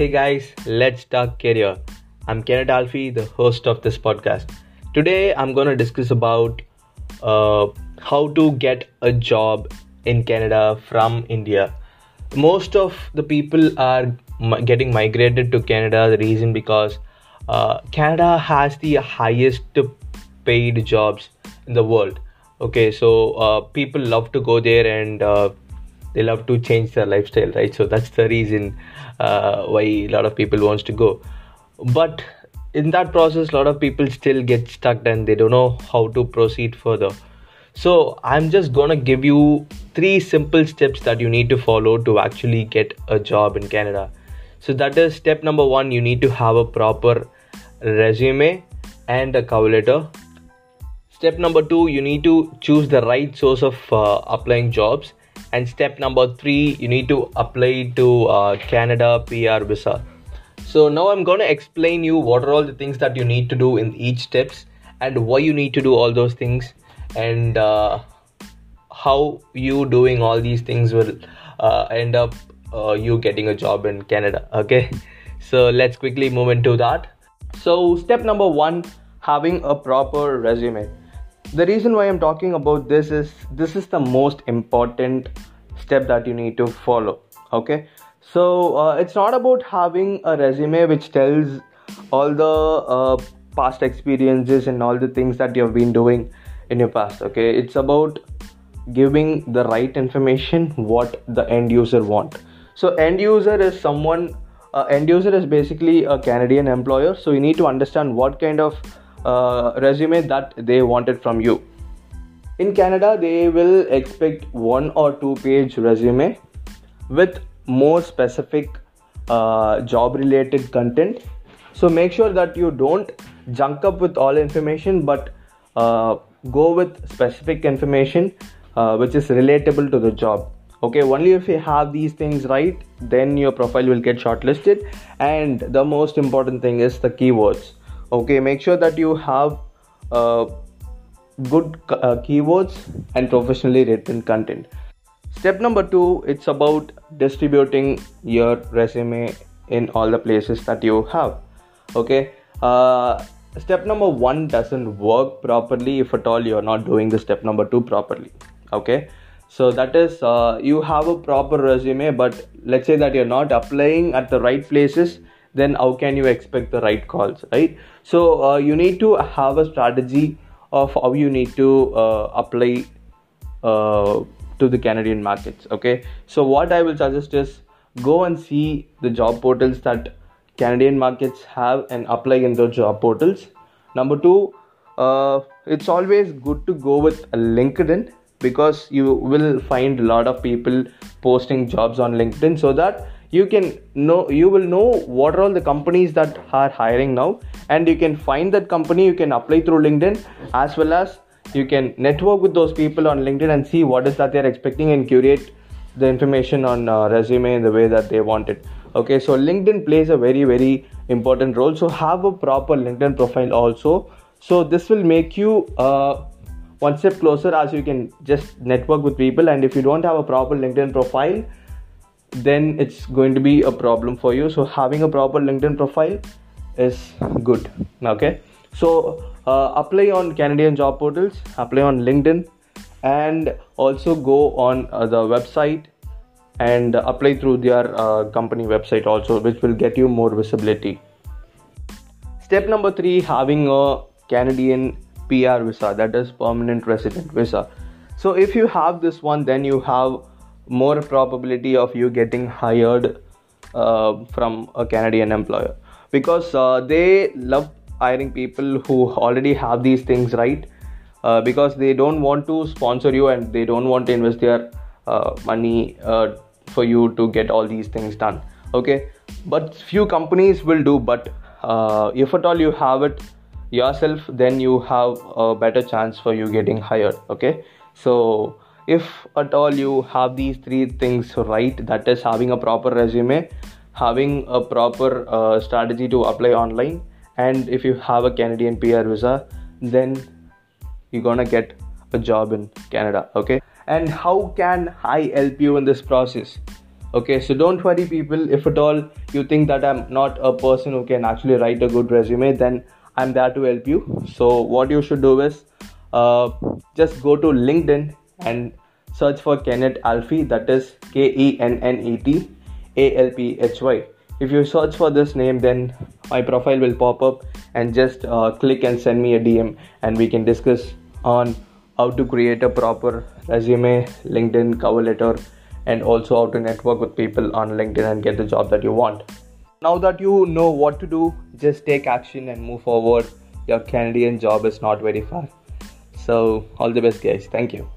Hey guys, let's talk career. I'm Kenneth Alphy, the host of this podcast. Today I'm going to discuss about uh, how to get a job in Canada from India. Most of the people are getting migrated to Canada. The reason because uh, Canada has the highest paid jobs in the world. Okay, so uh, people love to go there and uh, they love to change their lifestyle, right? So that's the reason uh, why a lot of people wants to go. But in that process, a lot of people still get stuck and they don't know how to proceed further. So I'm just gonna give you three simple steps that you need to follow to actually get a job in Canada. So that is step number one. You need to have a proper resume and a cover letter. Step number two, you need to choose the right source of uh, applying jobs. And step number three, you need to apply to uh, Canada PR visa. So now I'm going to explain you what are all the things that you need to do in each steps and why you need to do all those things and uh, how you doing all these things will uh, end up uh, you getting a job in Canada. Okay, so let's quickly move into that. So step number one, having a proper resume. The reason why I'm talking about this is this is the most important step that you need to follow. Okay, so uh, it's not about having a resume which tells all the uh, past experiences and all the things that you have been doing in your past okay? It's about giving the right information what the end user want. So end user is someone uh, end user is basically a canadian employer so you need to understand what kind of uh, resume that they wanted from you in canada they will expect one or two page resume with more specific uh, job related content. So make sure that you don't junk up with all information but uh, go with specific information uh, which is relatable to the job. Okay only if you have these things right then your profile will get shortlisted. And the most important thing is the keywords. Okay make sure that you have uh, good uh, keywords and professionally written content. Step number two it's about distributing your resume in all the places that you have. Okay? Uh, step number one doesn't work properly if at all you're not doing the step number two properly. Okay? So that is uh, you have a proper resume but let's say that you're not applying at the right places then how can you expect the right calls right? So uh, you need to have a strategy of how you need to uh, apply uh, to the canadian markets okay so what i will suggest is go and see the job portals that Canadian markets have and apply in those job portals. Number two, uh, it's always good to go with LinkedIn because you will find a lot of people posting jobs on LinkedIn so that you can know you will know what are all the companies that are hiring now and you can find that company you can apply through linkedin as well as you can network with those people on linkedin and see what is that they're expecting and curate the information on uh, resume in the way that they want it. Okay so linkedin plays a very very important role. So have a proper linkedin profile also. So this will make you uh, one step closer as you can just network with people. And if you don't have a proper linkedin profile then it's going to be a problem for you. So having a proper linkedin profile is good. Okay? So uh, apply on canadian job portals apply on linkedin and also go on uh, the website and apply through their uh, company website also which will get you more visibility. Step number 3 having a canadian pr visa that is permanent resident visa. So if you have this one then you have more probability of you getting hired uh, from a canadian employer. Because uh, they love hiring people who already have these things right? Uh, because they don't want to sponsor you and they don't want to invest their uh, money uh, for you to get all these things done okay? But few companies will do but uh, if at all you have it yourself then you have a better chance for you getting hired okay? So if at all you have these three things right that is having a proper resume having a proper uh, strategy to apply online and if you have a canadian pr visa then you're gonna get a job in canada okay? And how can i help you in this process? Okay so don't worry people. If at all you think that i'm not a person who can actually write a good resume then i'm there to help you. So what you should do is uh, just go to linkedin and search for kenneth alphy that is k-e-n-n-e-t a-l-p-h-y if you search for this name then my profile will pop up and just uh, click and send me a dm and we can discuss on how to create a proper resume linkedin cover letter and also how to network with people on LinkedIn and get the job that you want. Now that you know what to do, just take action and move forward. Your Canadian job is not very far. So, all the best, guys. Thank you.